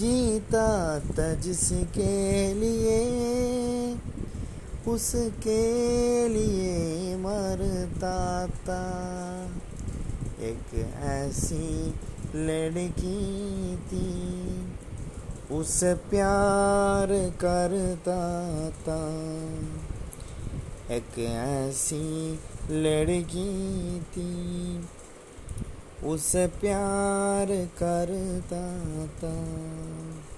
जीता था जिसके लिए, उसके लिए मरता था। एक ऐसी लड़की थी, उसे प्यार करता था। एक ऐसी लड़की थी उसे प्यार करता था।